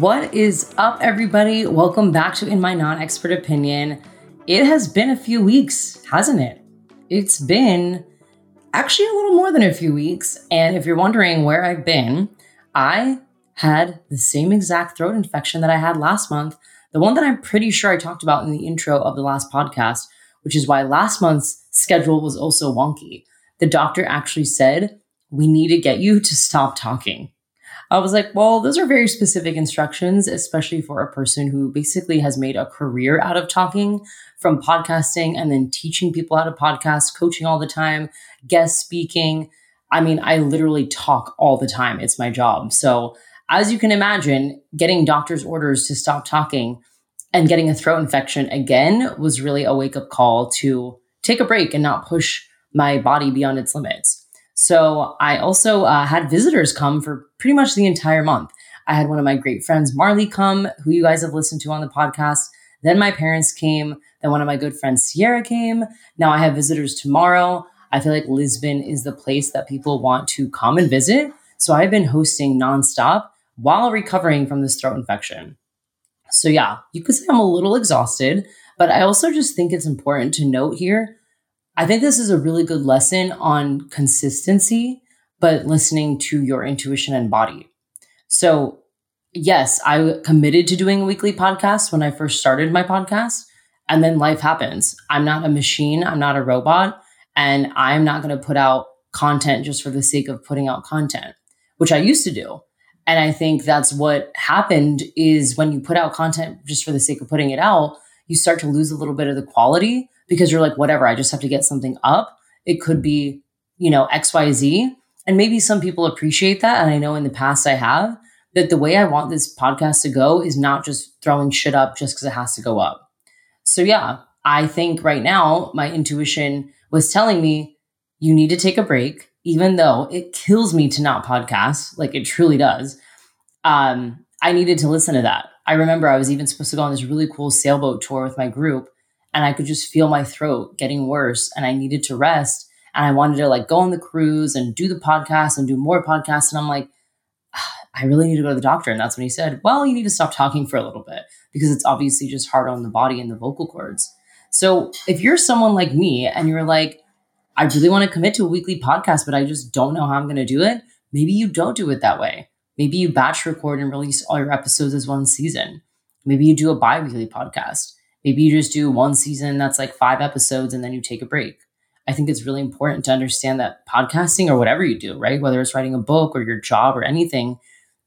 What is up, everybody? Welcome back to In My Non Expert Opinion. It has been a few weeks, hasn't it? It's been actually a little more than a few weeks. And if you're wondering where I've been, I had the same exact throat infection that I had last month, the one that I'm pretty sure I talked about in the intro of the last podcast, which is why last month's schedule was also wonky. The doctor actually said, We need to get you to stop talking. I was like, well, those are very specific instructions, especially for a person who basically has made a career out of talking from podcasting and then teaching people how to podcast, coaching all the time, guest speaking. I mean, I literally talk all the time. It's my job. So, as you can imagine, getting doctor's orders to stop talking and getting a throat infection again was really a wake up call to take a break and not push my body beyond its limits. So I also uh, had visitors come for pretty much the entire month. I had one of my great friends, Marley, come, who you guys have listened to on the podcast. Then my parents came. Then one of my good friends, Sierra, came. Now I have visitors tomorrow. I feel like Lisbon is the place that people want to come and visit. So I've been hosting nonstop while recovering from this throat infection. So, yeah, you could say I'm a little exhausted, but I also just think it's important to note here I think this is a really good lesson on consistency, but listening to your intuition and body. So, yes, I committed to doing a weekly podcast when I first started my podcast. And then life happens. I'm not a machine, I'm not a robot, and I'm not going to put out content just for the sake of putting out content, which I used to do. And I think that's what happened is when you put out content just for the sake of putting it out, you start to lose a little bit of the quality because you're like, whatever, I just have to get something up. It could be, you know, XYZ. And maybe some people appreciate that. And I know in the past I have that the way I want this podcast to go is not just throwing shit up just because it has to go up. So, yeah, I think right now my intuition was telling me you need to take a break, even though it kills me to not podcast, like it truly does. Um, I needed to listen to that. I remember I was even supposed to go on this really cool sailboat tour with my group and I could just feel my throat getting worse and I needed to rest. And I wanted to like go on the cruise and do the podcast and do more podcasts. And I'm like, ah, I really need to go to the doctor. And that's when he said, Well, you need to stop talking for a little bit because it's obviously just hard on the body and the vocal cords. So if you're someone like me and you're like, I really want to commit to a weekly podcast, but I just don't know how I'm going to do it, maybe you don't do it that way. Maybe you batch record and release all your episodes as one season. Maybe you do a bi weekly podcast. Maybe you just do one season that's like five episodes and then you take a break. I think it's really important to understand that podcasting or whatever you do, right? Whether it's writing a book or your job or anything,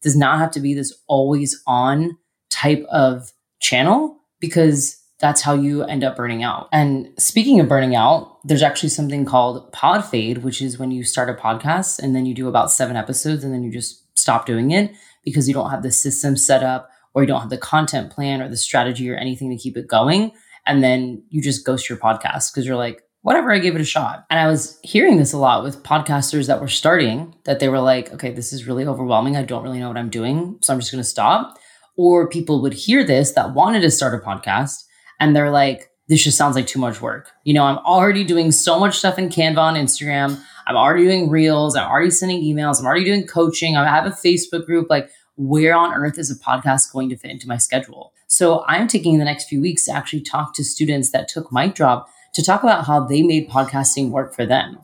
does not have to be this always on type of channel because that's how you end up burning out. And speaking of burning out, there's actually something called pod fade, which is when you start a podcast and then you do about seven episodes and then you just stop doing it because you don't have the system set up or you don't have the content plan or the strategy or anything to keep it going. And then you just ghost your podcast because you're like, whatever, I gave it a shot. And I was hearing this a lot with podcasters that were starting that they were like, okay, this is really overwhelming. I don't really know what I'm doing. So I'm just going to stop. Or people would hear this that wanted to start a podcast and they're like, this just sounds like too much work. You know, I'm already doing so much stuff in Canva on Instagram. I'm already doing reels. I'm already sending emails. I'm already doing coaching. I have a Facebook group. Like, where on earth is a podcast going to fit into my schedule? So I'm taking the next few weeks to actually talk to students that took Mic Drop to talk about how they made podcasting work for them.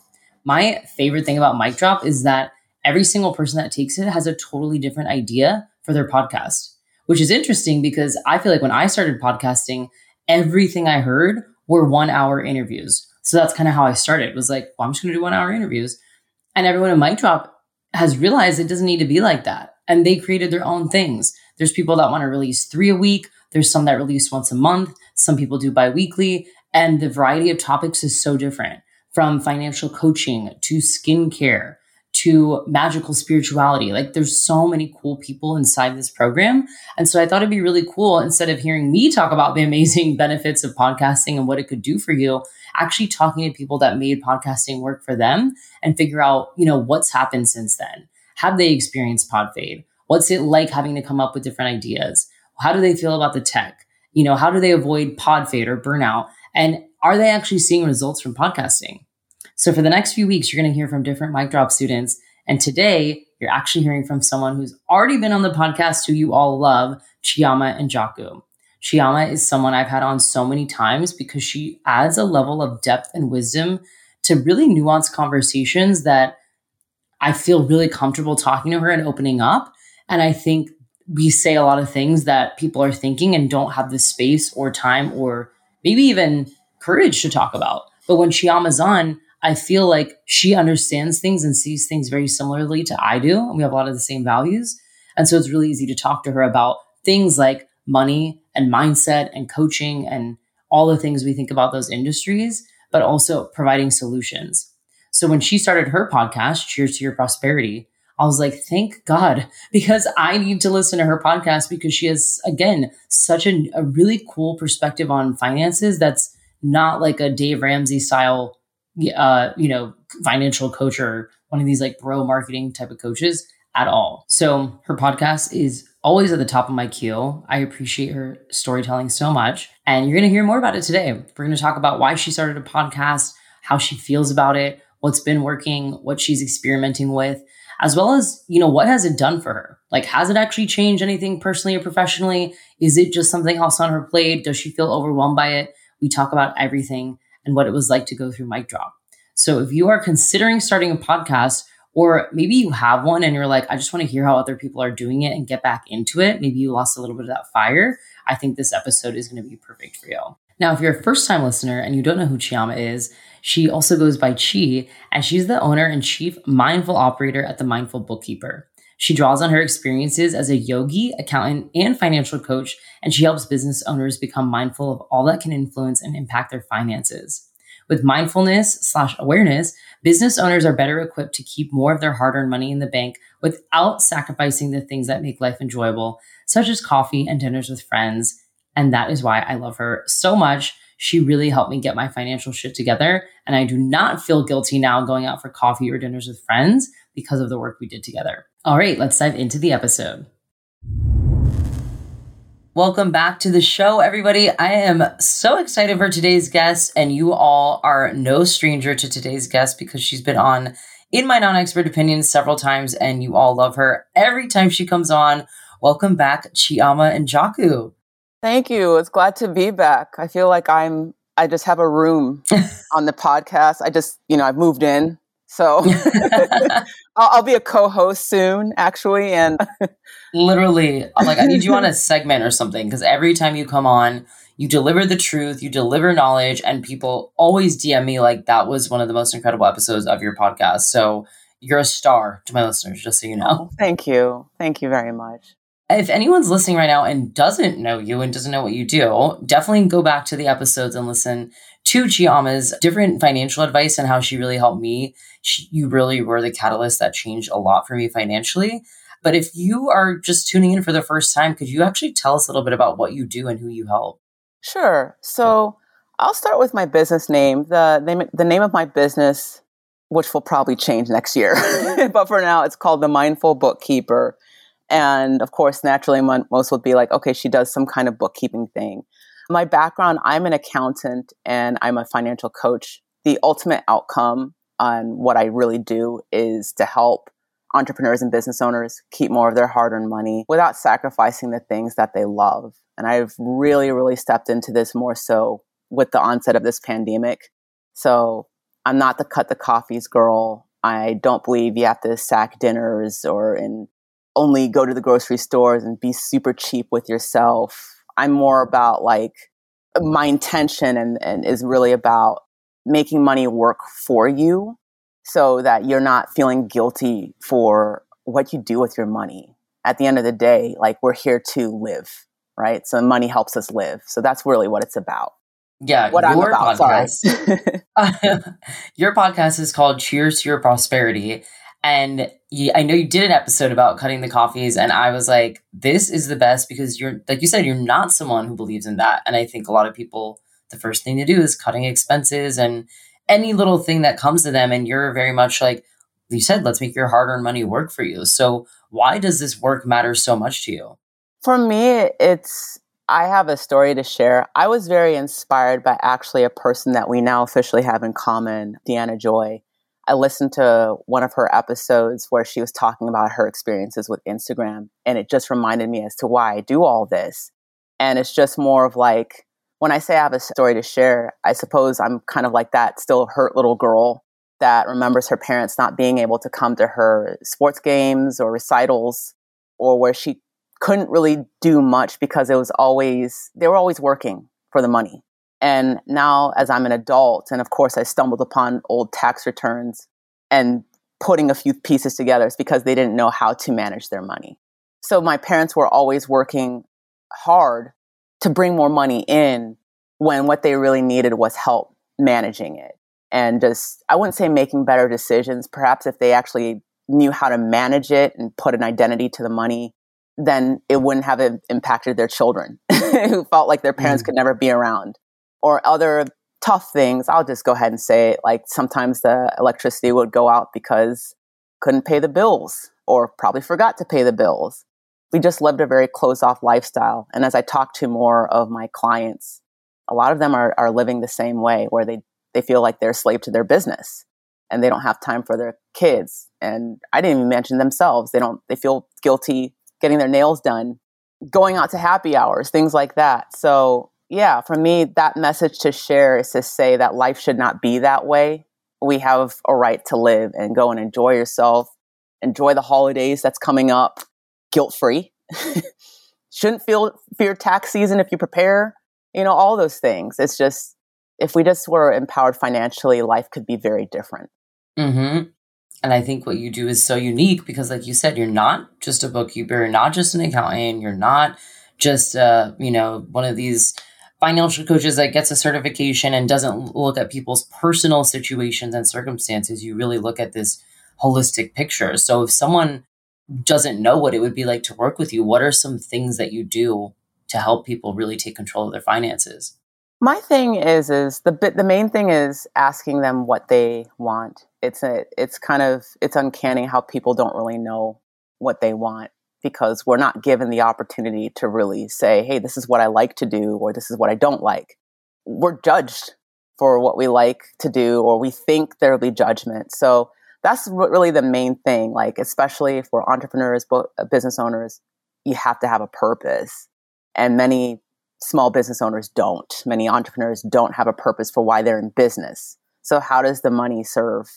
My favorite thing about Mic Drop is that every single person that takes it has a totally different idea for their podcast, which is interesting because I feel like when I started podcasting, everything I heard were one hour interviews. So that's kind of how I started. Was like, well, I'm just going to do one hour interviews. And everyone in Mic Drop has realized it doesn't need to be like that and they created their own things. There's people that want to release three a week. There's some that release once a month. Some people do biweekly. And the variety of topics is so different from financial coaching to skincare to magical spirituality. Like there's so many cool people inside this program. And so I thought it'd be really cool instead of hearing me talk about the amazing benefits of podcasting and what it could do for you, actually talking to people that made podcasting work for them and figure out, you know, what's happened since then. Have they experienced pod fade? What's it like having to come up with different ideas? How do they feel about the tech? You know, how do they avoid pod fade or burnout? And are they actually seeing results from podcasting? So for the next few weeks, you're going to hear from different mic drop students. And today, you're actually hearing from someone who's already been on the podcast who you all love, Chioma Njoku. Chioma is someone I've had on so many times because she adds a level of depth and wisdom to really nuanced conversations that I feel really comfortable talking to her and opening up. And I think we say a lot of things that people are thinking and don't have the space or time or maybe even courage to talk about. But when Chioma's on, I feel like she understands things and sees things very similarly to I do. And we have a lot of the same values. And so it's really easy to talk to her about things like money and mindset and coaching and all the things we think about those industries, but also providing solutions. So when she started her podcast, Cheers to Your Prosperity, I was like, thank God, because I need to listen to her podcast because she has, again, such a, a really cool perspective on finances that's not like a Dave Ramsey style, uh, you know, financial coach or one of these like bro marketing type of coaches at all. So her podcast is always at the top of my queue. I appreciate her storytelling so much. And you're going to hear more about it today. We're going to talk about why she started a podcast, how she feels about it, what's been working, what she's experimenting with, as well as, you know, what has it done for her? Like, has it actually changed anything personally or professionally? Is it just something else on her plate? Does she feel overwhelmed by it? We talk about everything and what it was like to go through mic drop. So if you are considering starting a podcast, or maybe you have one and you're like, I just want to hear how other people are doing it and get back into it. Maybe you lost a little bit of that fire. I think this episode is going to be perfect for you. Now, if you're a first time listener and you don't know who Chioma is, she also goes by Chi, and she's the owner and chief mindful operator at the Mindful Bookkeeper. She draws on her experiences as a yogi, accountant, and financial coach, and she helps business owners become mindful of all that can influence and impact their finances. With mindfulness slash awareness, business owners are better equipped to keep more of their hard earned money in the bank without sacrificing the things that make life enjoyable, such as coffee and dinners with friends. And that is why I love her so much. She really helped me get my financial shit together. And I do not feel guilty now going out for coffee or dinners with friends because of the work we did together. All right, let's dive into the episode. Welcome back to the show, everybody. I am so excited for today's guest, and you all are no stranger to today's guest because she's been on in my non expert opinion several times, and you all love her every time she comes on. Welcome back, Chioma Njoku. Thank you. It's glad to be back. I feel like I'm, I just have a room on the podcast. I just, you know, I've moved in. So I'll, I'll, be a co-host soon, actually, and literally, I'm like, I need you on a segment or something because every time you come on, you deliver the truth, you deliver knowledge, and people always DM me like that was one of the most incredible episodes of your podcast. So you're a star to my listeners, just so you know. Oh, thank you, thank you very much. If anyone's listening right now and doesn't know you and doesn't know what you do, definitely go back to the episodes and listen to Chioma's different financial advice and how she really helped me. She, you really were the catalyst that changed a lot for me financially. But if you are just tuning in for the first time, could you actually tell us a little bit about what you do and who you help? Sure. So I'll start with my business name. The name, the name of my business, which will probably change next year, but for now, it's called the Mindful Bookkeeper. And of course, naturally, most would be like, okay, she does some kind of bookkeeping thing. My background, I'm an accountant and I'm a financial coach. The ultimate outcome on what I really do is to help entrepreneurs and business owners keep more of their hard earned money without sacrificing the things that they love. And I've really, really stepped into this more so with the onset of this pandemic. So I'm not the cut the coffees girl. I don't believe you have to sack dinners or in only go to the grocery stores and be super cheap with yourself I'm more about like my intention and, and is really about making money work for you so that you're not feeling guilty for what you do with your money. At the end of the day, like we're here to live, right? So money helps us live. So that's really what it's about. Yeah, what your about, podcast. your podcast is called Cheers to Your Prosperity. And you, I know you did an episode about cutting the coffees, and I was like, this is the best because you're, like you said, you're not someone who believes in that. And I think a lot of people, the first thing to do is cutting expenses and any little thing that comes to them. And you're very much like, you said, let's make your hard earned money work for you. So, why does this work matter so much to you? For me, it's, I have a story to share. I was very inspired by actually a person that we now officially have in common, Deanna Joy I listened to one of her episodes where she was talking about her experiences with Instagram, and it just reminded me as to why I do all this. And it's just more of like, when I say I have a story to share, I suppose I'm kind of like that still hurt little girl that remembers her parents not being able to come to her sports games or recitals, or where she couldn't really do much because it was always, they were always working for the money. And now, as I'm an adult, and of course, I stumbled upon old tax returns and putting a few pieces together, it's because they didn't know how to manage their money. So my parents were always working hard to bring more money in when what they really needed was help managing it. And just, I wouldn't say making better decisions. Perhaps if they actually knew how to manage it and put an identity to the money, then it wouldn't have impacted their children who felt like their parents mm. could never be around or other tough things, I'll just go ahead and say it. Like sometimes the electricity would go out because couldn't pay the bills or probably forgot to pay the bills. We just lived a very closed off lifestyle. And as I talk to more of my clients, a lot of them are, are living the same way where they, they feel like they're a slave to their business and they don't have time for their kids. And I didn't even mention themselves. They don't, they feel guilty getting their nails done, going out to happy hours, things like that. So yeah, for me, that message to share is to say that life should not be that way. We have a right to live and go and enjoy yourself, enjoy the holidays that's coming up guilt free. Shouldn't feel fear tax season if you prepare, you know, all those things. It's just, if we just were empowered financially, life could be very different. Mm-hmm. And I think what you do is so unique because, like you said, you're not just a bookkeeper, you're not just an accountant, you're not just, uh, you know, one of these financial coaches that gets a certification and doesn't look at people's personal situations and circumstances. You really look at this holistic picture. So if someone doesn't know what it would be like to work with you, what are some things that you do to help people really take control of their finances? My thing is is the the main thing is asking them what they want. It's a it's kind of it's uncanny how people don't really know what they want because we're not given the opportunity to really say, hey, this is what I like to do, or this is what I don't like. We're judged for what we like to do, or we think there'll be judgment. So that's really the main thing. Like, especially for entrepreneurs, uh, business owners, you have to have a purpose. And many small business owners don't. Many entrepreneurs don't have a purpose for why they're in business. So, how does the money serve?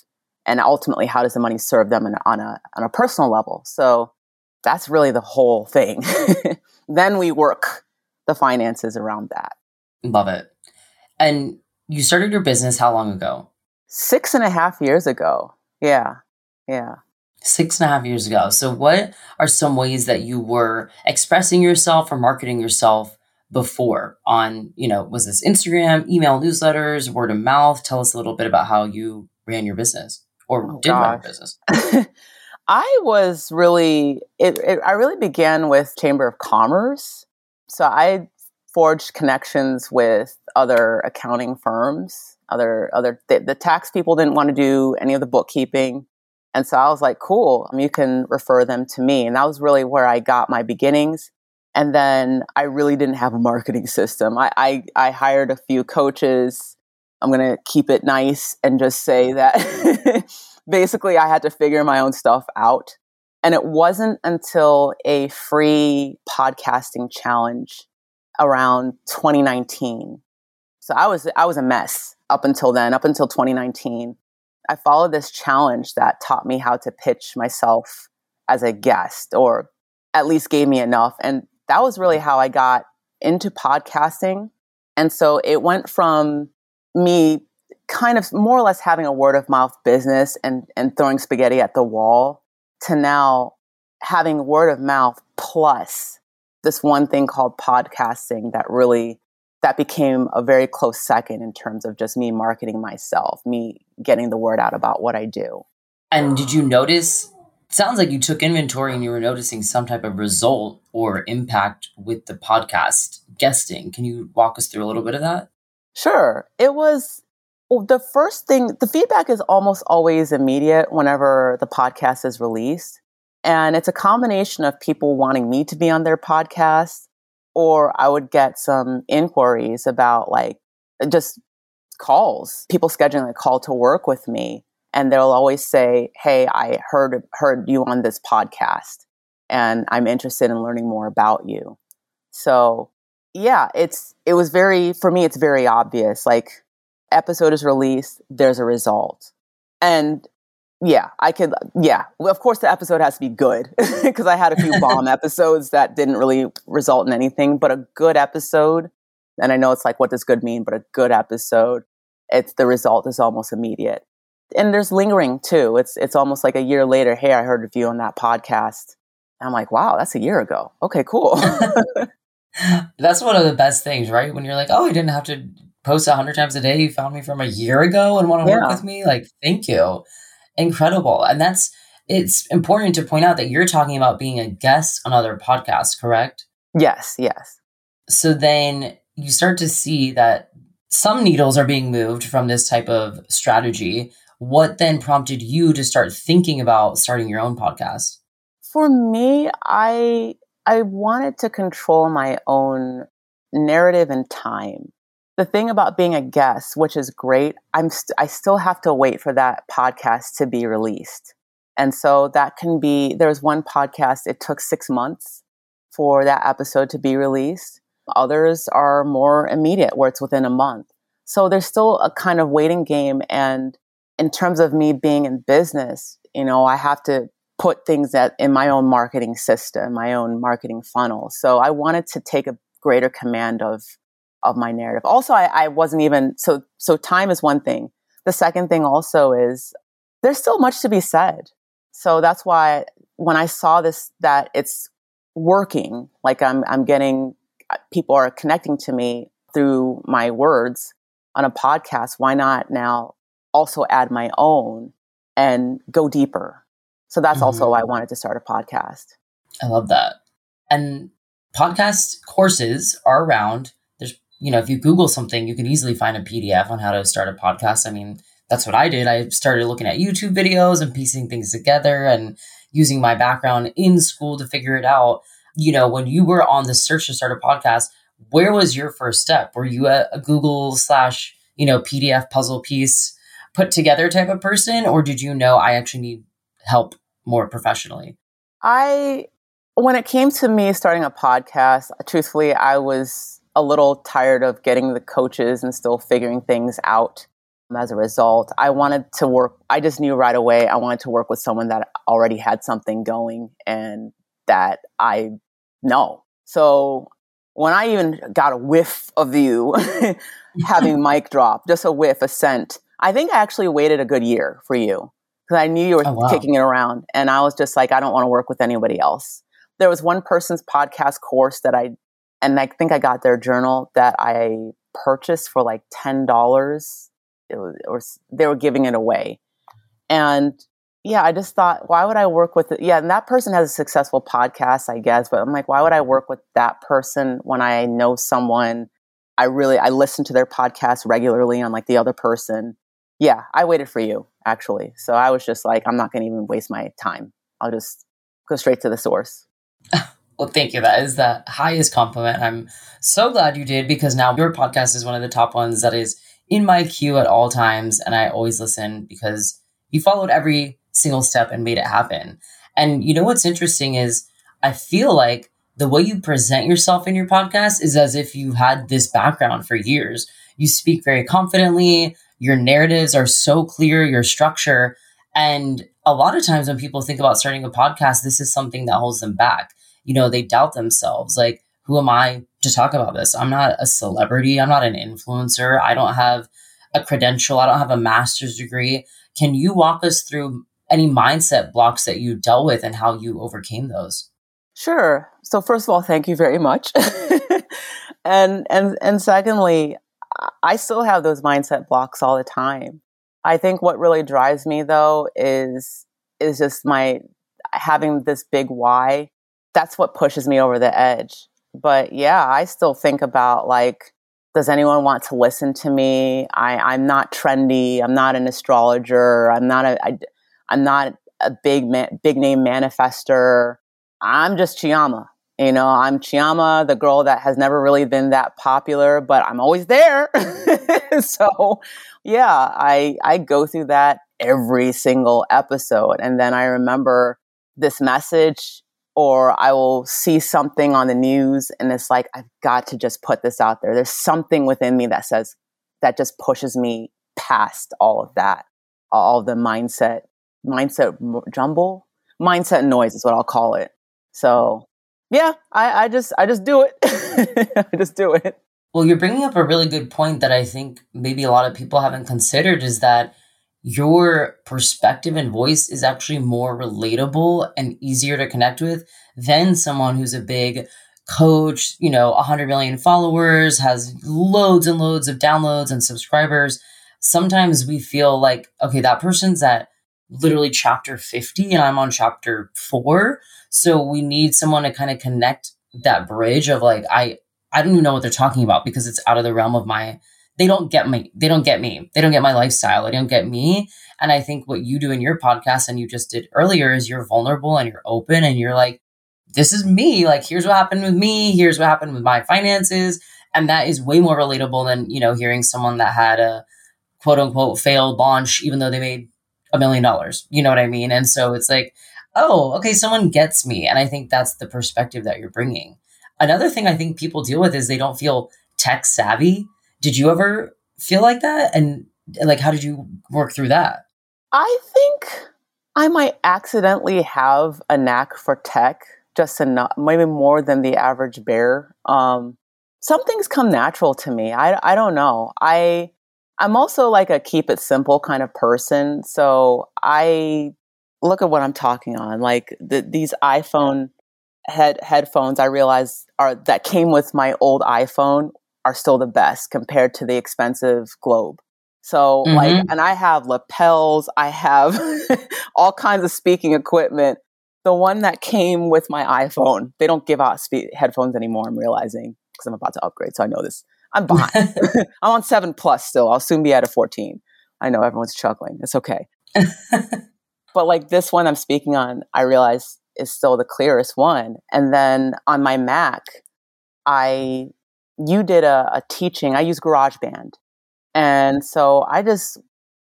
And ultimately, how does the money serve them on a, on a personal level? So, that's really the whole thing. then we work the finances around that. Love it. And you started your business how long ago? Six and a half years ago. Yeah. Yeah. Six and a half years ago. So, what are some ways that you were expressing yourself or marketing yourself before on, you know, was this Instagram, email newsletters, word of mouth? Tell us a little bit about how you ran your business or oh, did gosh. run your business. I was really, it, it, I really began with Chamber of Commerce. So I forged connections with other accounting firms, other, other, the, the tax people didn't want to do any of the bookkeeping. And so I was like, cool, um, you can refer them to me. And that was really where I got my beginnings. And then I really didn't have a marketing system. I, I, I hired a few coaches. I'm going to keep it nice and just say that basically I had to figure my own stuff out. And it wasn't until a free podcasting challenge around 2019. So I was I was a mess up until then, up until 2019. I followed this challenge that taught me how to pitch myself as a guest or at least gave me enough and that was really how I got into podcasting. And so it went from me kind of more or less having a word of mouth business and, and throwing spaghetti at the wall to now having word of mouth plus this one thing called podcasting that really that became a very close second in terms of just me marketing myself me getting the word out about what i do. And did you notice sounds like you took inventory and you were noticing some type of result or impact with the podcast guesting. Can you walk us through a little bit of that? Sure. It was the first thing, the feedback is almost always immediate whenever the podcast is released. And it's a combination of people wanting me to be on their podcast, or I would get some inquiries about like just calls, people scheduling a call to work with me. and they'll always say, "Hey, I heard heard you on this podcast and I'm interested in learning more about you." So, yeah, it's it was very for me it's very obvious like episode is released, there's a result. And yeah, I could. Yeah, well, of course, the episode has to be good because I had a few bomb episodes that didn't really result in anything. But a good episode, and I know it's like, what does good mean? But a good episode, it's the result is almost immediate, and there's lingering too. It's it's almost like a year later. Hey, I heard of you on that podcast. And I'm like, wow, that's a year ago. Okay, cool. that's one of the best things, right? When you're like, oh, I didn't have to post a hundred times a day. You found me from a year ago and want to yeah. work with me. Like, thank you incredible. And that's it's important to point out that you're talking about being a guest on other podcasts, correct? Yes, yes. So then you start to see that some needles are being moved from this type of strategy. What then prompted you to start thinking about starting your own podcast? For me, I I wanted to control my own narrative and time the thing about being a guest, which is great, I'm st- I still have to wait for that podcast to be released. And so that can be there's one podcast it took 6 months for that episode to be released. Others are more immediate where it's within a month. So there's still a kind of waiting game and in terms of me being in business, you know, I have to put things that in my own marketing system, my own marketing funnel. So I wanted to take a greater command of of my narrative. Also, I, I wasn't even so so time is one thing. The second thing also is there's still much to be said. So that's why when I saw this that it's working, like I'm I'm getting uh, people are connecting to me through my words on a podcast, why not now also add my own and go deeper? So that's mm-hmm. also why I wanted to start a podcast. I love that. And podcast courses are around you know, if you Google something, you can easily find a PDF on how to start a podcast. I mean, that's what I did. I started looking at YouTube videos and piecing things together and using my background in school to figure it out. You know, when you were on the search to start a podcast, where was your first step? Were you a, a Google slash, you know, PDF puzzle piece put together type of person, or did you know I actually need help more professionally? I, when it came to me starting a podcast, truthfully, I was a little tired of getting the coaches and still figuring things out as a result. I wanted to work, I just knew right away I wanted to work with someone that already had something going and that I know. So when I even got a whiff of you having mic drop, just a whiff, a scent, I think I actually waited a good year for you because I knew you were oh, wow. kicking it around. And I was just like, I don't want to work with anybody else. There was one person's podcast course that I and I think I got their journal that I purchased for like ten dollars. Or they were giving it away, and yeah, I just thought, why would I work with it? Yeah, and that person has a successful podcast, I guess. But I'm like, why would I work with that person when I know someone? I really I listen to their podcast regularly on like the other person. Yeah, I waited for you actually. So I was just like, I'm not going to even waste my time. I'll just go straight to the source. Well, thank you. That is the highest compliment. I'm so glad you did because now your podcast is one of the top ones that is in my queue at all times. And I always listen because you followed every single step and made it happen. And you know what's interesting is I feel like the way you present yourself in your podcast is as if you had this background for years. You speak very confidently, your narratives are so clear, your structure. And a lot of times when people think about starting a podcast, this is something that holds them back you know, they doubt themselves. Like, who am I to talk about this? I'm not a celebrity. I'm not an influencer. I don't have a credential. I don't have a master's degree. Can you walk us through any mindset blocks that you dealt with and how you overcame those? Sure. So first of all, thank you very much. and and and secondly, I still have those mindset blocks all the time. I think what really drives me though is is just my having this big why that's what pushes me over the edge. But yeah, I still think about like, does anyone want to listen to me? I, I'm not trendy. I'm not an astrologer. I'm not a. I, I'm not a big man, big name manifester. I'm just Chioma. You know, I'm Chioma, the girl that has never really been that popular, but I'm always there. so, yeah, I I go through that every single episode. And then I remember this message or I will see something on the news and it's like, I've got to just put this out there. There's something within me that says, that just pushes me past all of that, all the mindset, mindset jumble, mindset noise is what I'll call it. So yeah, I, I just, I just do it. I just do it. Well, you're bringing up a really good point that I think maybe a lot of people haven't considered is that your perspective and voice is actually more relatable and easier to connect with than someone who's a big coach, you know, 100 million followers, has loads and loads of downloads and subscribers. Sometimes we feel like, okay, that person's at literally chapter 50 and I'm on chapter 4. So we need someone to kind of connect that bridge of like I I don't even know what they're talking about because it's out of the realm of my they don't get me. They don't get me. They don't get my lifestyle. They don't get me. And I think what you do in your podcast and you just did earlier is you're vulnerable and you're open and you're like, this is me. Like, here's what happened with me. Here's what happened with my finances. And that is way more relatable than, you know, hearing someone that had a quote unquote failed launch, even though they made a million dollars. You know what I mean? And so it's like, oh, okay, someone gets me. And I think that's the perspective that you're bringing. Another thing I think people deal with is they don't feel tech savvy. Did you ever feel like that? And like, how did you work through that? I think I might accidentally have a knack for tech, just enough, maybe more than the average bear. Um, some things come natural to me. I, I don't know. I I'm also like a keep it simple kind of person. So I look at what I'm talking on. Like the, these iPhone head headphones, I realize are that came with my old iPhone are still the best compared to the expensive Globe. So mm-hmm. like, and I have lapels, I have all kinds of speaking equipment. The one that came with my iPhone, they don't give out spe- headphones anymore. I'm realizing because I'm about to upgrade, so I know this. I'm behind. I'm on seven plus still. I'll soon be at a 14. I know everyone's chuckling. It's okay. but like this one I'm speaking on, I realize is still the clearest one. And then on my Mac, I you did a, a teaching. I use GarageBand. And so I just,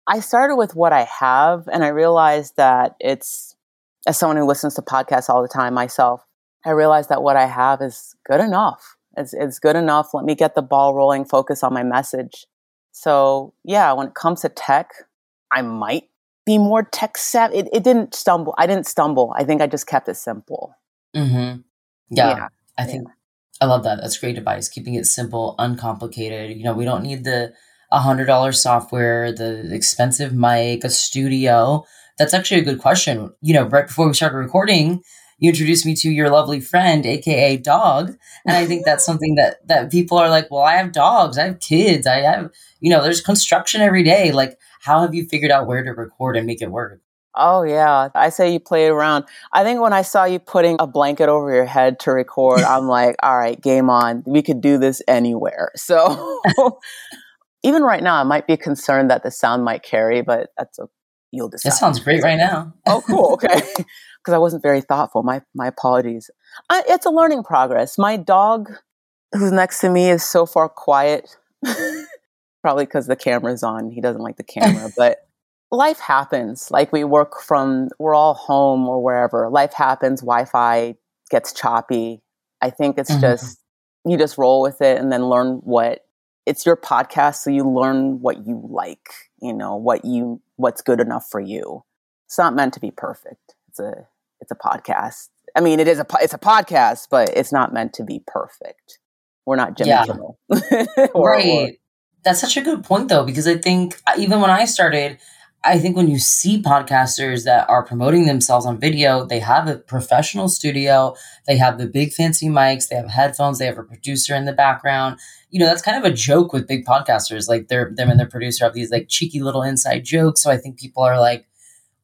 I started with what I have and I realized that it's, as someone who listens to podcasts all the time myself, I realized that what I have is good enough. It's, it's good enough. Let me get the ball rolling, focus on my message. So yeah, when it comes to tech, I might be more tech savvy. It, it didn't stumble. I didn't stumble. I think I just kept it simple. Mm-hmm. Yeah, yeah, I think yeah. I love that. That's great advice. Keeping it simple, uncomplicated. You know, we don't need the a hundred dollar software, the expensive mic, a studio. That's actually a good question. You know, right before we started recording, you introduced me to your lovely friend, aka dog, and I think that's something that that people are like, well, I have dogs, I have kids, I have, you know, there's construction every day. Like, how have you figured out where to record and make it work? Oh yeah, I say you play around. I think when I saw you putting a blanket over your head to record, I'm like, all right, game on. We could do this anywhere. So even right now, I might be concerned that the sound might carry, but that's a you'll decide. That sounds great right now. oh, cool. Okay, because I wasn't very thoughtful. My my apologies. I, it's a learning progress. My dog, who's next to me, is so far quiet. Probably because the camera's on. He doesn't like the camera, but life happens. Like we work from, we're all home or wherever. Life happens. Wi Fi gets choppy. I think it's mm-hmm. just, you just roll with it and then learn what it's your podcast. So you learn what you like, you know, what you, what's good enough for you. It's not meant to be perfect. It's a, it's a podcast. I mean, it is a, it's a podcast, but it's not meant to be perfect. We're not Jimmy yeah. Kimmel. or, right. Or, That's such a good point, though, because I think uh, even when I started, I think when you see podcasters that are promoting themselves on video, they have a professional studio, they have the big fancy mics, they have headphones, they have a producer in the background. You know, that's kind of a joke with big podcasters. Like they're them and their producer have these like cheeky little inside jokes. So I think people are like,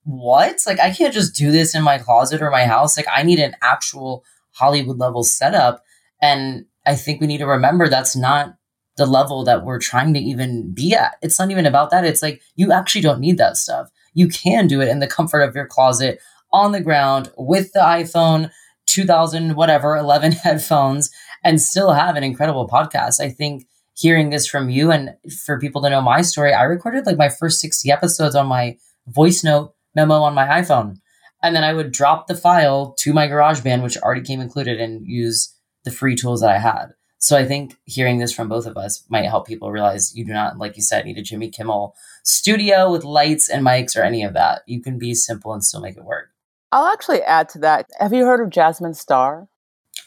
what? Like I can't just do this in my closet or my house. Like I need an actual Hollywood level setup. And I think we need to remember that's not the level that we're trying to even be at. It's not even about that. It's like you actually don't need that stuff. You can do it in the comfort of your closet on the ground with the iPhone 2000 whatever 11 headphones and still have an incredible podcast. I think hearing this from you and for people to know my story, I recorded like my first 60 episodes on my voice note memo on my iPhone. And then I would drop the file to my GarageBand, which already came included, and use the free tools that I had. So I think hearing this from both of us might help people realize you do not, like you said, need a Jimmy Kimmel studio with lights and mics or any of that. You can be simple and still make it work. I'll actually add to that. Have you heard of Jasmine Star?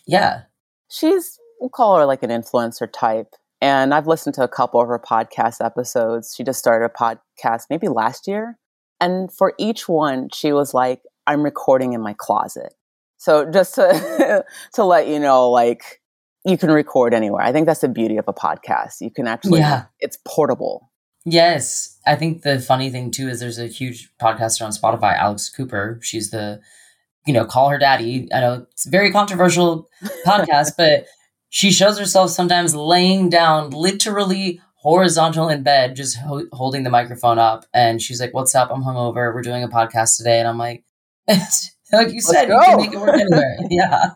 Yeah. She's, we'll call her like an influencer type. And I've listened to a couple of her podcast episodes. She just started a podcast maybe last year. And for each one, she was like, I'm recording in my closet. So just to to let you know, like you can record anywhere. I think that's the beauty of a podcast. You can actually yeah. it's portable. Yes. I think the funny thing too is there's a huge podcaster on Spotify, Alex Cooper. She's the, you know, call her daddy. I know it's a very controversial podcast, but she shows herself sometimes laying down literally horizontal in bed, just ho- holding the microphone up. And she's like, What's up? I'm hungover. We're doing a podcast today. And I'm like, like you said, you can make it work anywhere. yeah.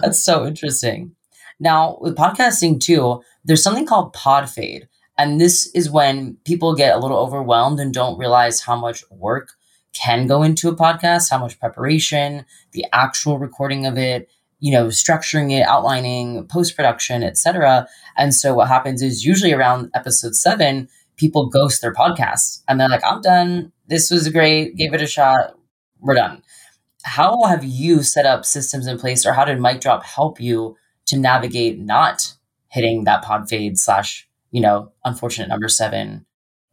That's so interesting. Now, with podcasting too, there's something called pod fade. And this is when people get a little overwhelmed and don't realize how much work can go into a podcast, how much preparation, the actual recording of it, you know, structuring it, outlining, post production, etc. And so what happens is usually around episode seven, people ghost their podcast and they're like, I'm done. This was great. Gave it a shot. We're done. How have you set up systems in place or how did Mic Drop help you to navigate not hitting that pod fade slash, you know, unfortunate number seven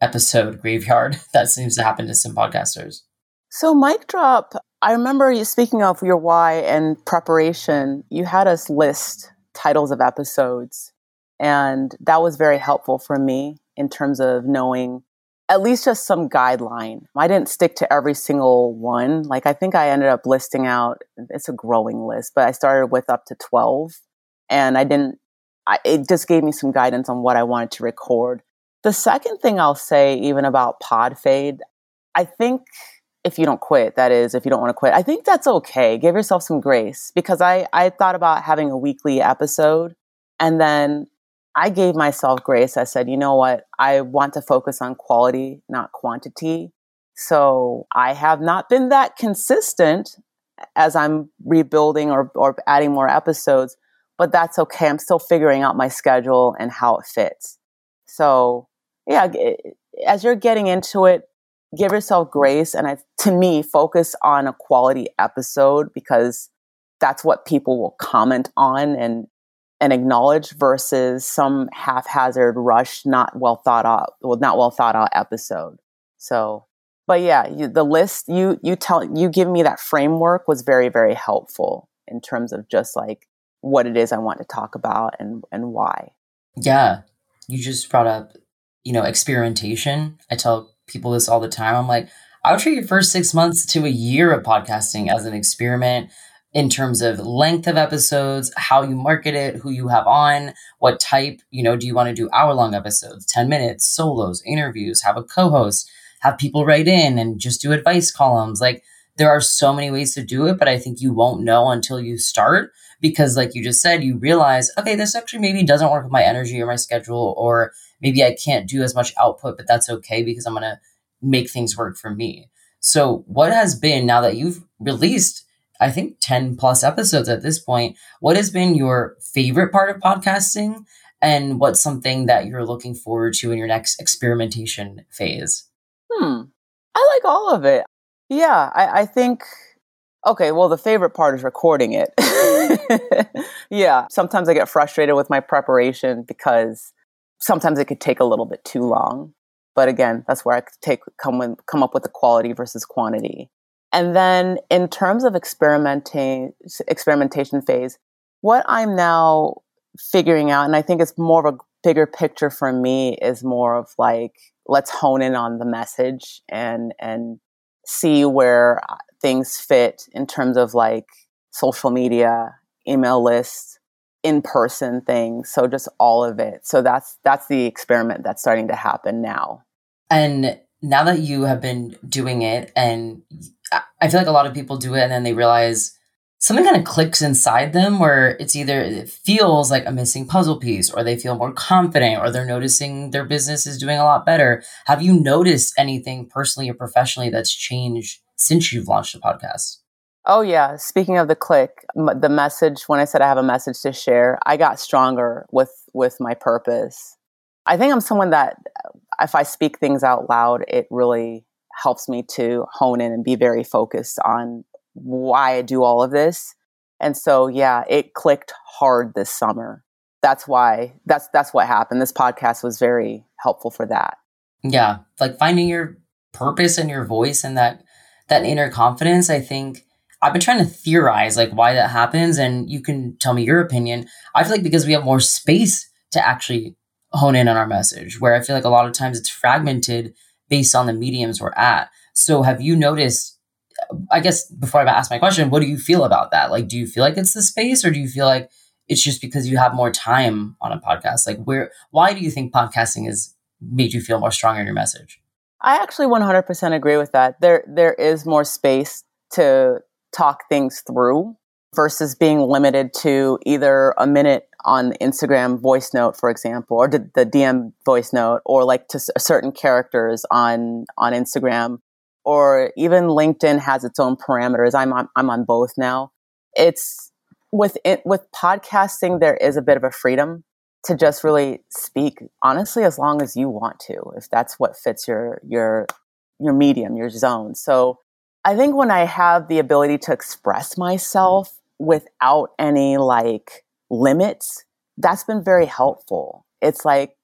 episode graveyard that seems to happen to some podcasters? So, Mic Drop, I remember you speaking of your why and preparation, you had us list titles of episodes. And that was very helpful for me in terms of knowing at least just some guideline. I didn't stick to every single one. Like, I think I ended up listing out, it's a growing list, but I started with up to 12. And I didn't, I, it just gave me some guidance on what I wanted to record. The second thing I'll say, even about pod fade, I think if you don't quit that is if you don't want to quit i think that's okay. Give yourself some grace because i i thought about having a weekly episode and then i gave myself grace. I said you know what? I want to focus on quality not quantity. So i have not been that consistent as i'm rebuilding or, or adding more episodes but that's okay. I'm still figuring out my schedule and how it fits. So yeah as you're getting into it give yourself grace and I, to me focus on a quality episode because that's what people will comment on and and acknowledge versus some haphazard rush not well thought out well not well thought out episode. So but yeah you, the list you you tell you give me that framework was very very helpful in terms of just like what it is i want to talk about and and why. Yeah. You just brought up you know experimentation. I tell people this all the time. I'm like, I would treat your first six months to a year of podcasting as an experiment in terms of length of episodes, how you market it, who you have on, what type, you know, do you want to do hour long episodes, 10 minutes, solos, interviews, have a co host, have people write in and just do advice columns. Like, there are so many ways to do it, but I think you won't know until you start because, like you just said, you realize, okay, this actually maybe doesn't work with my energy or my schedule, or maybe I can't do as much output, but that's okay because I'm going to make things work for me. So, what has been now that you've released, I think, 10 plus episodes at this point, what has been your favorite part of podcasting? And what's something that you're looking forward to in your next experimentation phase? Hmm. I like all of it. Yeah, I, I think Okay, well, the favorite part is recording it. yeah, sometimes I get frustrated with my preparation because sometimes it could take a little bit too long. But again, that's where I take come in, come up with the quality versus quantity. And then in terms of experimenting experimentation phase, what I'm now figuring out, and I think it's more of a bigger picture for me, is more of like let's hone in on the message and and see where things fit in terms of like social media, email lists, in person things, so just all of it so that's that's the experiment that's starting to happen now and now that you have been doing it and i feel like a lot of people do it and then they realize something kind of clicks inside them where it's either it feels like a missing puzzle piece or they feel more confident or they're noticing their business is doing a lot better. Have you noticed anything personally or professionally that's changed since you've launched the podcast? Oh yeah, speaking of the click, the message when I said I have a message to share, I got stronger with with my purpose. I think I'm someone that uh, if I speak things out loud, it really helps me to hone in and be very focused on why I do all of this. And so, yeah, it clicked hard this summer. That's why that's that's what happened. This podcast was very helpful for that. Yeah, like finding your purpose and your voice and that that inner confidence. I think I've been trying to theorize like why that happens, and you can tell me your opinion. I feel like because we have more space to actually hone in on our message, where I feel like a lot of times it's fragmented based on the mediums we're at. So, have you noticed I guess before I ask my question, what do you feel about that? Like, do you feel like it's the space, or do you feel like it's just because you have more time on a podcast? Like, where, why do you think podcasting has made you feel more strong in your message? I actually 100% agree with that. There, there is more space to talk things through versus being limited to either a minute on Instagram voice note, for example, or the, DM voice note, or like to certain characters on on Instagram or even LinkedIn has its own parameters. I'm on, I'm on both now. It's with it, with podcasting, there is a bit of a freedom to just really speak honestly as long as you want to, if that's what fits your your your medium, your zone. So I think when I have the ability to express myself without any like limits, that's been very helpful. It's like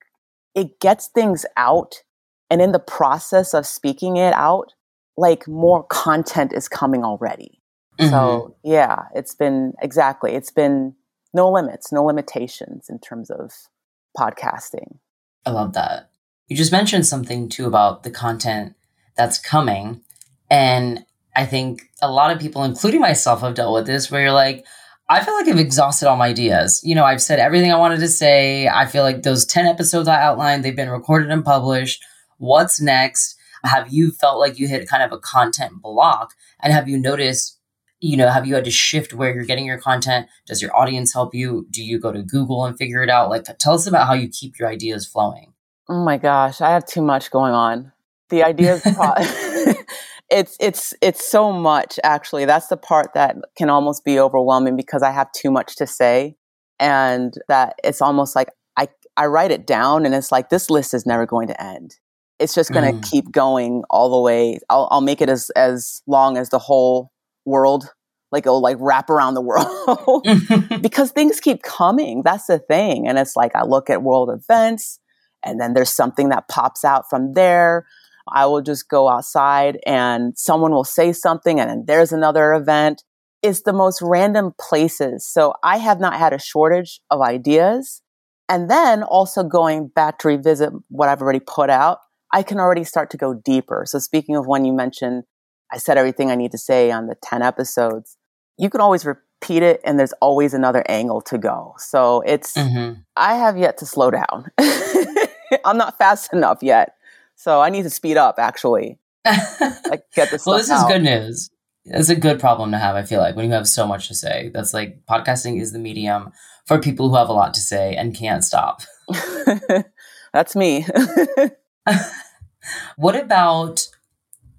it gets things out and in the process of speaking it out, like more content is coming already. Mm-hmm. So yeah, it's been exactly. It's been no limits, no limitations in terms of podcasting. I love that. You just mentioned something too about the content that's coming. And I think a lot of people, including myself, have dealt with this where you're like, I feel like I've exhausted all my ideas. You know, I've said everything I wanted to say. I feel like those 10 episodes I outlined, they've been recorded and published. What's next? Have you felt like you hit kind of a content block? And have you noticed, you know, have you had to shift where you're getting your content? Does your audience help you? Do you go to Google and figure it out? Like, tell us about how you keep your ideas flowing. Oh my gosh, I have too much going on. The ideas, pro- it's it's it's so much actually. That's the part that can almost be overwhelming because I have too much to say, and that it's almost like I I write it down and it's like this list is never going to end it's just going to mm. keep going all the way. I'll, I'll make it as as long as the whole world, like it'll like wrap around the world because things keep coming. That's the thing, and it's like I look at world events, and then there's something that pops out from there. I will just go outside, and someone will say something, and then there's another event. It's the most random places. So I have not had a shortage of ideas. And then also going back to revisit what I've already put out I can already start to go deeper. So speaking of when you mentioned, I said everything I need to say on the 10 episodes, you can always repeat it and there's always another angle to go. So it's, mm-hmm. I have yet to slow down. I'm not fast enough yet. So I need to speed up actually. like get this well, this out. is good news. It's a good problem to have, I feel like, when you have so much to say. That's like podcasting is the medium for people who have a lot to say and can't stop. That's me. what about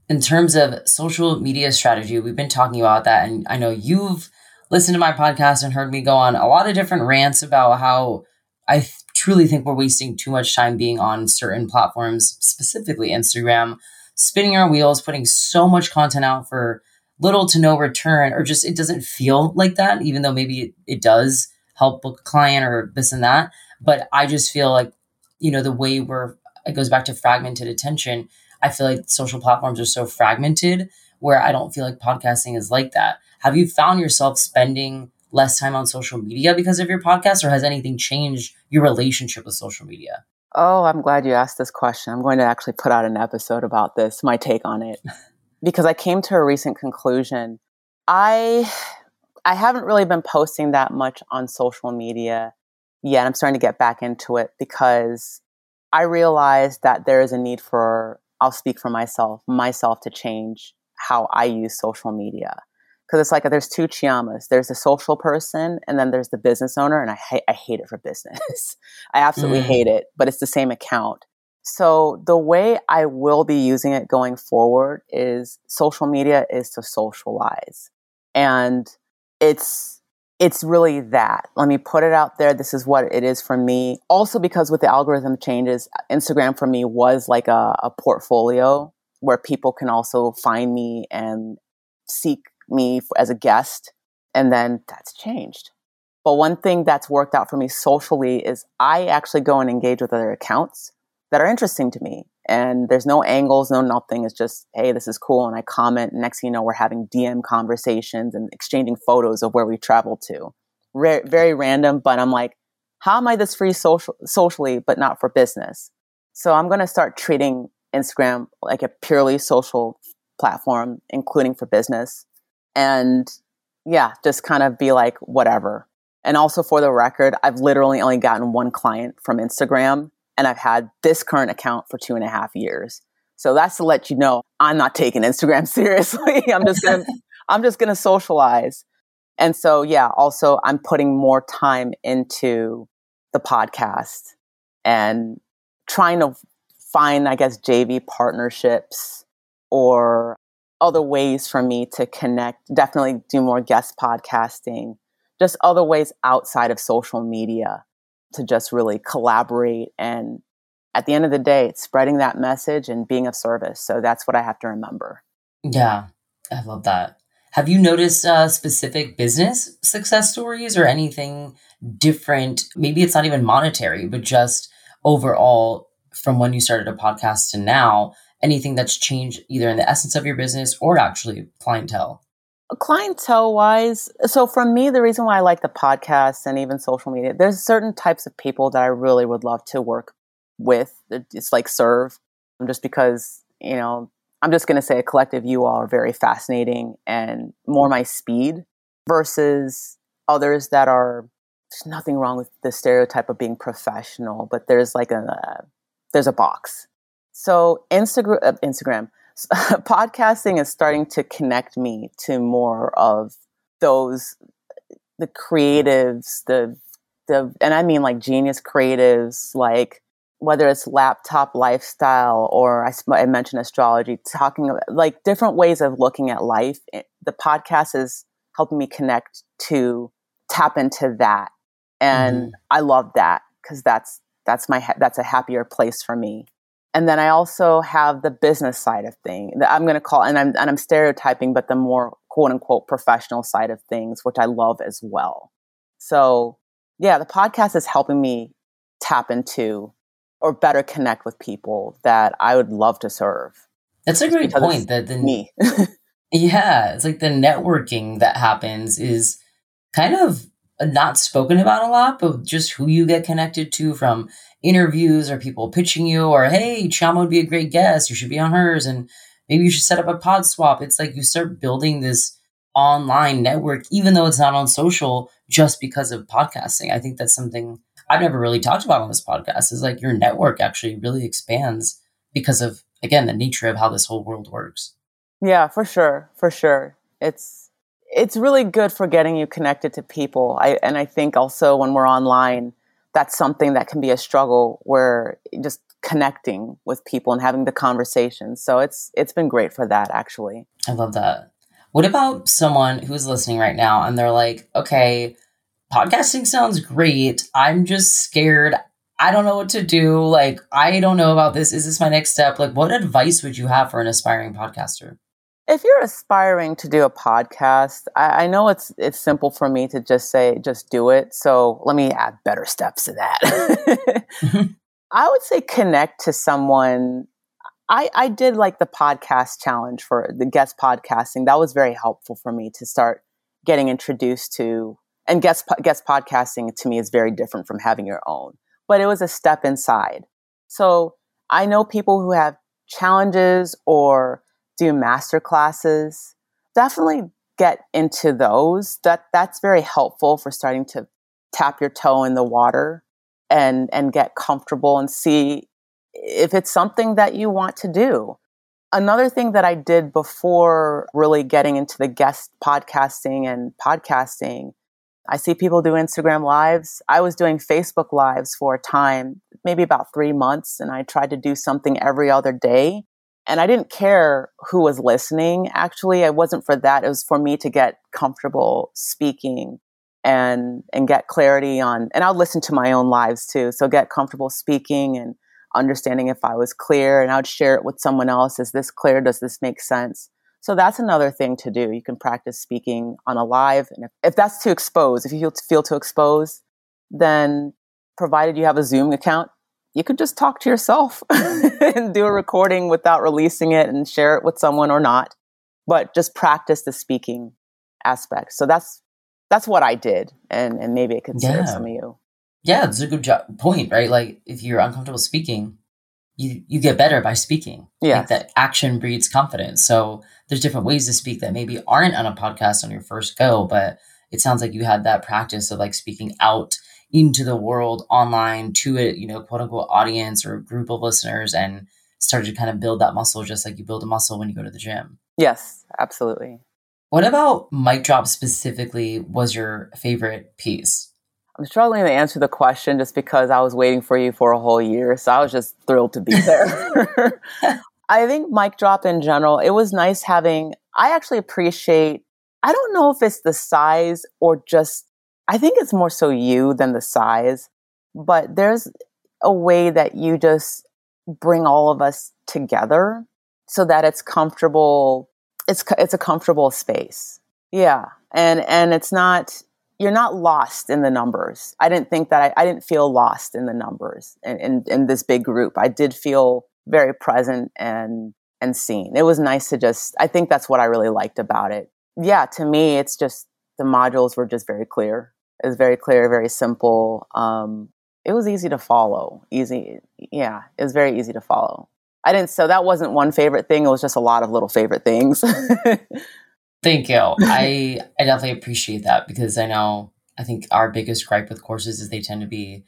in terms of social media strategy? We've been talking about that, and I know you've listened to my podcast and heard me go on a lot of different rants about how I th- truly think we're wasting too much time being on certain platforms, specifically Instagram, spinning our wheels, putting so much content out for little to no return, or just it doesn't feel like that, even though maybe it, it does help book a client or this and that. But I just feel like, you know, the way we're it goes back to fragmented attention. I feel like social platforms are so fragmented where I don't feel like podcasting is like that. Have you found yourself spending less time on social media because of your podcast, or has anything changed your relationship with social media? Oh, I'm glad you asked this question. I'm going to actually put out an episode about this, my take on it, because I came to a recent conclusion. I I haven't really been posting that much on social media yet. I'm starting to get back into it because I realized that there is a need for, I'll speak for myself, myself to change how I use social media. because it's like there's two Chiomas. There's the social person, and then there's the business owner. And I hate I hate it for business. I absolutely mm. hate it, but it's the same account. So the way I will be using it going forward is social media is to socialize, and it's it's really that. Let me put it out there. This is what it is for me. Also, because with the algorithm changes, Instagram for me was like a, a portfolio where people can also find me and seek me as a guest. And then that's changed. But one thing that's worked out for me socially is I actually go and engage with other accounts that are interesting to me. And there's no angles, no nothing. It's just, hey, this is cool. And I comment. Next thing you know, we're having DM conversations and exchanging photos of where we traveled to. very random, but I'm like, how am I this free social, socially, but not for business? So I'm going to start treating Instagram like a purely social platform, including for business. And yeah, just kind of be like, whatever. And also for the record, I've literally only gotten one client from Instagram and I've had this current account for two and a half years. So that's to let you know I'm not taking Instagram seriously. I'm just gonna I'm just gonna socialize. And so yeah, also I'm putting more time into the podcast and trying to find, I guess, JV partnerships or other ways for me to connect, definitely do more guest podcasting, just other ways outside of social media to just really collaborate and at the end of the day it's spreading that message and being of service. So that's what i have to remember. Yeah i love that. Have you noticed uh, specific business success stories or anything different? Maybe it's not even monetary but just overall from when you started a podcast to now anything that's changed either in the essence of your business or actually clientele clientele wise so for me the reason why i like the podcast and even social media there's certain types of people that i really would love to work with it's like serve just because you know i'm just going to say a collective you all are very fascinating and more my speed versus others that are there's nothing wrong with the stereotype of being professional but there's like a there's a box. So instagram uh, instagram podcasting is starting to connect me to more of those the creatives the the and i mean like genius creatives like whether it's laptop lifestyle or I, I mentioned astrology talking about like different ways of looking at life. The podcast is helping me connect to tap into that. And mm-hmm. i love that because that's that's my that's a happier place for me and then I also have the business side of thing that I'm going to call, and I'm, and I'm stereotyping, but the more quote unquote professional side of things, which I love as well. So yeah, the podcast is helping me tap into or better connect with people that I would love to serve. That's a great point. That the me, yeah, it's like the networking that happens is kind of not spoken about a lot, but just who you get connected to from interviews or people pitching you or hey Chioma would be a great guest. You should be on hers and maybe you should set up a pod swap. It's like you start building this online network even though it's not on social just because of podcasting. I think that's something i've never really talked about on this podcast is like your network actually really expands because of again the nature of how this whole world works. Yeah for sure for sure. It's it's really good for getting you connected to people i and i think also when we're online that's something that can be a struggle where just connecting with people and having the conversation. So it's it's been great for that actually. I love that. What about someone who's listening right now and they're like, "Okay, podcasting sounds great. I'm just scared. I don't know what to do. Like, I don't know about this. Is this my next step? Like, what advice would you have for an aspiring podcaster?" If you're aspiring to do a podcast, I, I, know it's it's simple for me to just say just do it. So let me add better steps to that. mm-hmm. I would say connect to someone. I, I did like the podcast challenge for the guest podcasting. That was very helpful for me to start getting introduced to. And guest guest podcasting to me is very different from having your own, but it was a step inside. So I know people who have challenges or do master classes, definitely get into those. That that's very helpful for starting to tap your toe in the water and and get comfortable and see if it's something that you want to do. another thing that I did before really getting into the guest podcasting and podcasting, I see people do Instagram lives. I was doing Facebook lives for a time, maybe about three months, and I tried to do something every other day. And I didn't care who was listening. Actually, it wasn't for that. It was for me to get comfortable speaking and and get clarity on and I'll listen to my own lives too. So get comfortable speaking and understanding if I was clear and I would share it with someone else. Is this clear? Does this make sense? So that's another thing to do. You can practice speaking on a live. And if, if that's too exposed, if you feel, feel too exposed, then provided you have a Zoom account, you could just talk to yourself and do a recording without releasing it and share it with someone or not. But just practice the speaking aspect. So that's that's what I did. And and maybe it could serve yeah. some of you. Yeah, it's a good jo- point, right? Like if you're uncomfortable speaking, you you get better by speaking. Yeah, like that action breeds confidence. So there's different ways to speak that maybe aren't on a podcast on your first go, but it sounds like you had that practice of like speaking out into the world online to a you know quote unquote audience or group of listeners and started to kind of build that muscle just like you build a muscle when you go to the gym. Yes, absolutely. What about mic drop specifically was your favorite piece? I'm struggling to answer the question just because I was waiting for you for a whole year. So I was just thrilled to be there. I think mic drop in general, it was nice having, I actually appreciate, I don't know if it's the size or just, I think it's more so you than the size, but there's a way that you just bring all of us together so that it's comfortable. It's, it's a comfortable space. Yeah. And, and it's not, you're not lost in the numbers. I didn't think that I, I didn't feel lost in the numbers in, in, in this big group. I did feel very present and and seen. It was nice to just I think that's what I really liked about it. Yeah, to me it's just the modules were just very clear. It was very clear, very simple. Um, it was easy to follow. Easy yeah, it was very easy to follow. I didn't so that wasn't one favorite thing, it was just a lot of little favorite things. Thank you. I I definitely appreciate that because I know I think our biggest gripe with courses is they tend to be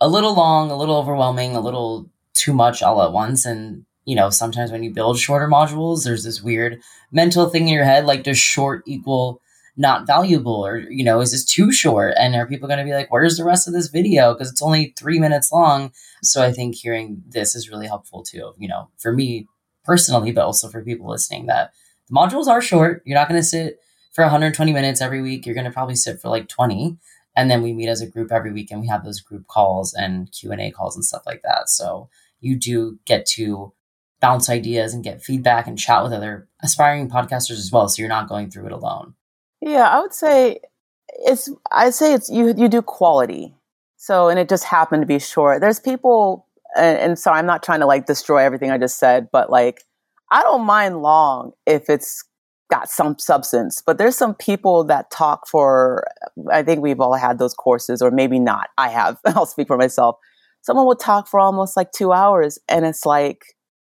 a little long, a little overwhelming, a little too much all at once and you know, sometimes when you build shorter modules, there's this weird mental thing in your head like does short equal not valuable or you know is this too short and are people going to be like where's the rest of this video because it's only three minutes long so i think hearing this is really helpful too you know for me personally but also for people listening that the modules are short. You're not going to sit for 120 minutes every week. You're going to probably sit for like 20. And then we meet as a group every week and we have those group calls and Q&A calls and stuff like that. So you do get to bounce ideas and get feedback and chat with other aspiring podcasters as well. So you're not going through it alone. Yeah, I would say it's I'd say it's you you do quality. So and it just happened to be short. There's people and, and so I'm not trying to like destroy everything I just said, but like I don't mind long if it's got some substance, but there's some people that talk for, I think we've all had those courses, or maybe not. I have. I'll speak for myself. Someone will talk for almost like two hours, and it's like,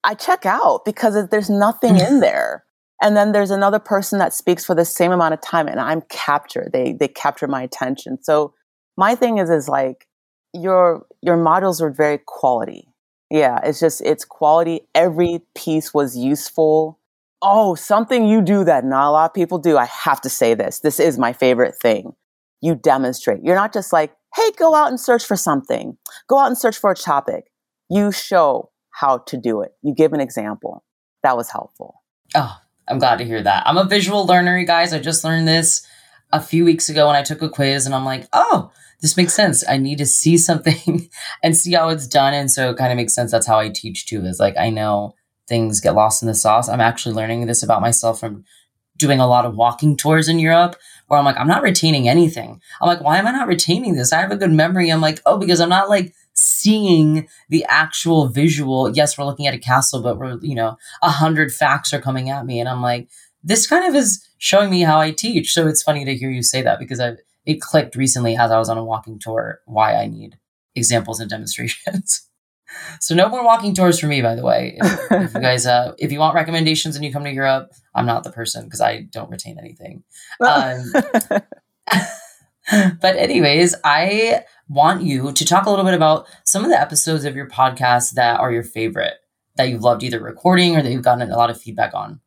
I check out because there's nothing in there. And then there's another person that speaks for the same amount of time, and I'm captured. They they capture my attention. So my thing is is like your your modules are very quality yeah, it's just it's quality. Every piece was useful. Oh, something you do that not a lot of people do. I have to say this. This is my favorite thing. You demonstrate. You're not just like, hey, go out and search for something. Go out and search for a topic. You show how to do it. You give an example. That was helpful. Oh, I'm glad to hear that. I'm a visual learner, you guys. I just learned this a few weeks ago when I took a quiz and I'm like, oh, this makes sense. I need to see something and see how it's done. And so it kind of makes sense. That's how I teach too, is like I know things get lost in the sauce. I'm actually learning this about myself from doing a lot of walking tours in Europe where I'm like, I'm not retaining anything. I'm like, why am I not retaining this? I have a good memory. I'm like, oh, because I'm not like seeing the actual visual. Yes, we're looking at a castle, but we're, you know, a hundred facts are coming at me. And I'm like, this kind of is showing me how I teach. So it's funny to hear you say that because I it clicked recently as I was on a walking tour why I need examples and demonstrations. so no more walking tours for me, by the way. If, if you guys, uh, if you want recommendations and you come to Europe, I'm not the person because I don't retain anything. Um, but anyways, I want you to talk a little bit about some of the episodes of your podcast that are your favorite that you've loved either recording or that you've gotten a lot of feedback on?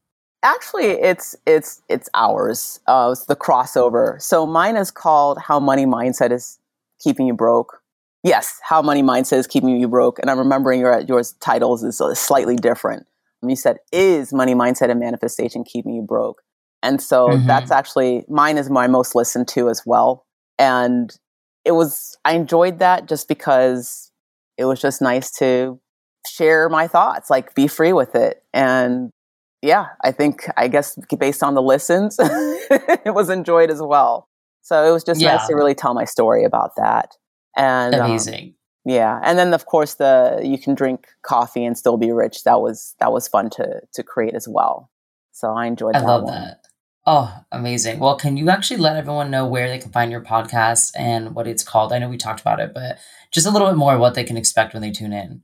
Actually, it's it's it's ours. Uh, it's the crossover. So mine is called "How Money Mindset is Keeping You Broke." Yes, "How Money Mindset is Keeping You Broke," and I'm remembering your your titles is slightly different. You said, "Is money mindset and manifestation keeping you broke?" And so mm-hmm. that's actually mine is my most listened to as well. And it was I enjoyed that just because it was just nice to share my thoughts, like be free with it. And yeah, I think I guess based on the listens, it was enjoyed as well. So it was just yeah. nice to really tell my story about that. And um, amazing. Um, yeah, and then of course the you can drink coffee and still be rich. That was that was fun to to create as well. So I enjoyed. I love one. that. Oh, amazing. Well, can you actually let everyone know where they can find your podcast and what it's called? I know we talked about it, but just a little bit more what they can expect when they tune in.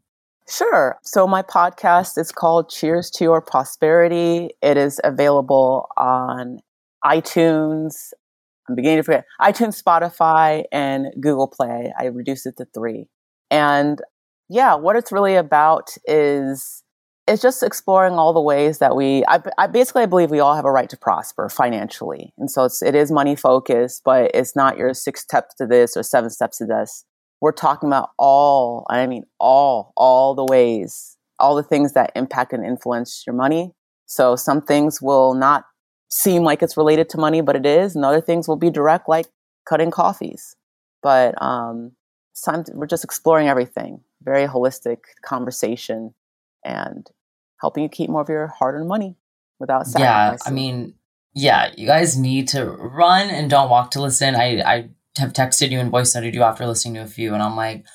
Sure. So my podcast is called Cheers to Your Prosperity. It is available on iTunes. I'm beginning to forget iTunes, Spotify, and Google Play. I reduced it to three. And yeah, what it's really about is it's just exploring all the ways that we I, I, basically i believe we all have a right to prosper financially. And so it's it is money focused but it's not your six steps to this or seven steps to this. We're talking about all i mean all all the ways all the things that impact and influence your money. So some things will not seem like it's related to money but it is and other things will be direct like cutting coffees. But um time we're just exploring everything. Very holistic conversation and helping you keep more of your hard-earned money without sacrificing. Yeah, I mean, yeah, you guys need to run and don't walk to listen. I I have texted you and voice noted you after listening to a few, and I'm like,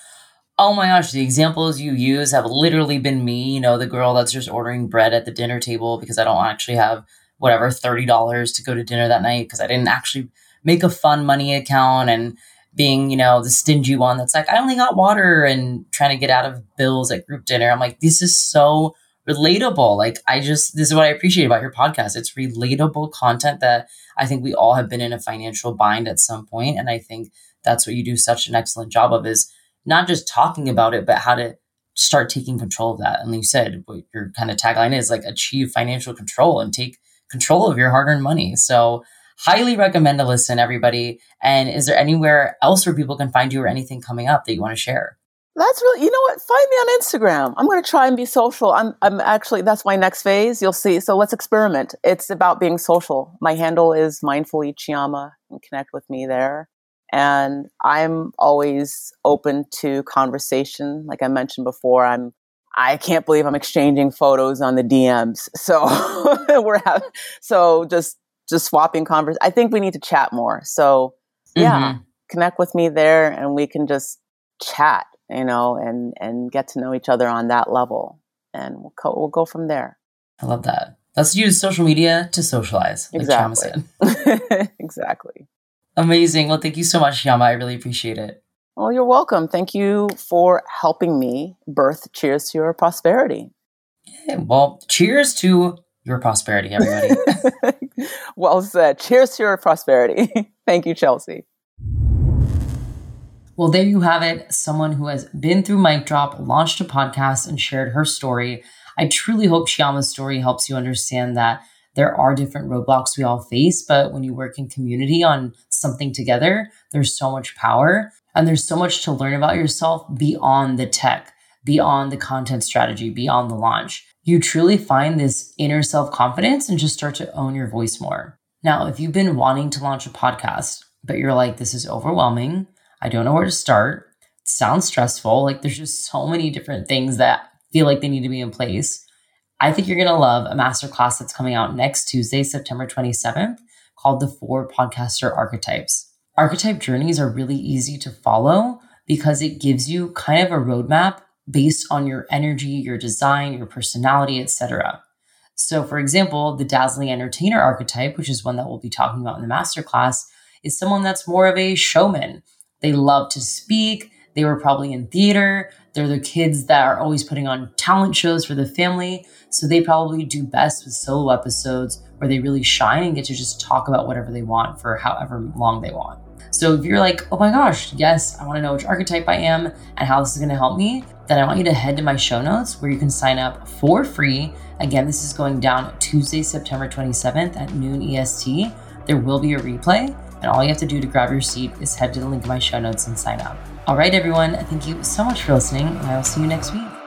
oh my gosh, the examples you use have literally been me. You know, the girl that's just ordering bread at the dinner table because I don't actually have whatever thirty dollars to go to dinner that night because I didn't actually make a fun money account and being, you know, the stingy one that's like, I only got water and trying to get out of bills at group dinner. I'm like, this is so relatable. Like, I just, this is what I appreciate about your podcast. It's relatable content that I think we all have been in a financial bind at some point, And I think that's what you do such an excellent job of is not just talking about it, but how to start taking control of that. And you said what your kind of tagline is like achieve financial control and take control of your hard earned money. So, highly recommend to listen, everybody. And is there anywhere else where people can find you or anything coming up that you want to share? That's really, you know what? Find me on Instagram. I'm going to try and be social. I'm, I'm actually, that's my next phase. You'll see. So let's experiment. It's about being social. My handle is mindfully Chioma and connect with me there. And I'm always open to conversation. Like I mentioned before, I'm, I can't believe I'm exchanging photos on the DMs. So we're having, so just just swapping converse. I think we need to chat more. So yeah, mm-hmm. connect with me there and we can just chat, you know, and, and get to know each other on that level. And we'll, co- we'll go from there. I love that. Let's use social media to socialize. Exactly. exactly. Amazing. Well, thank you so much, Chioma. I really appreciate it. Well, you're welcome. Thank you for helping me birth Cheers to Your Prosperity. Yeah, well, cheers to your prosperity, everybody. well said. Cheers to your prosperity. Thank you, Chelsea. Well, there you have it. Someone who has been through Mic Drop, launched a podcast, and shared her story. I truly hope Chioma's story helps you understand that there are different roadblocks we all face, but when you work in community on something together, there's so much power and there's so much to learn about yourself beyond the tech, beyond the content strategy, beyond the launch you truly find this inner self confidence and just start to own your voice more. Now, if you've been wanting to launch a podcast, but you're like, this is overwhelming, I don't know where to start, it sounds stressful, like there's just so many different things that feel like they need to be in place. I think you're going to love a masterclass that's coming out next Tuesday, September 27th, called The Four Podcaster Archetypes. Archetype journeys are really easy to follow because it gives you kind of a roadmap based on your energy, your design, your personality, etc. So, for example, the dazzling entertainer archetype, which is one that we'll be talking about in the masterclass, is someone that's more of a showman. They love to speak. They were probably in theater. They're the kids that are always putting on talent shows for the family. So they probably do best with solo episodes where they really shine and get to just talk about whatever they want for however long they want. So if you're like, oh my gosh, yes, I want to know which archetype I am and how this is going to help me, then I want you to head to my show notes where you can sign up for free. Again, this is going down Tuesday, September 27th at noon EST. There will be a replay, and all you have to do to grab your seat is head to the link in my show notes and sign up. All right, everyone, thank you so much for listening, and I will see you next week.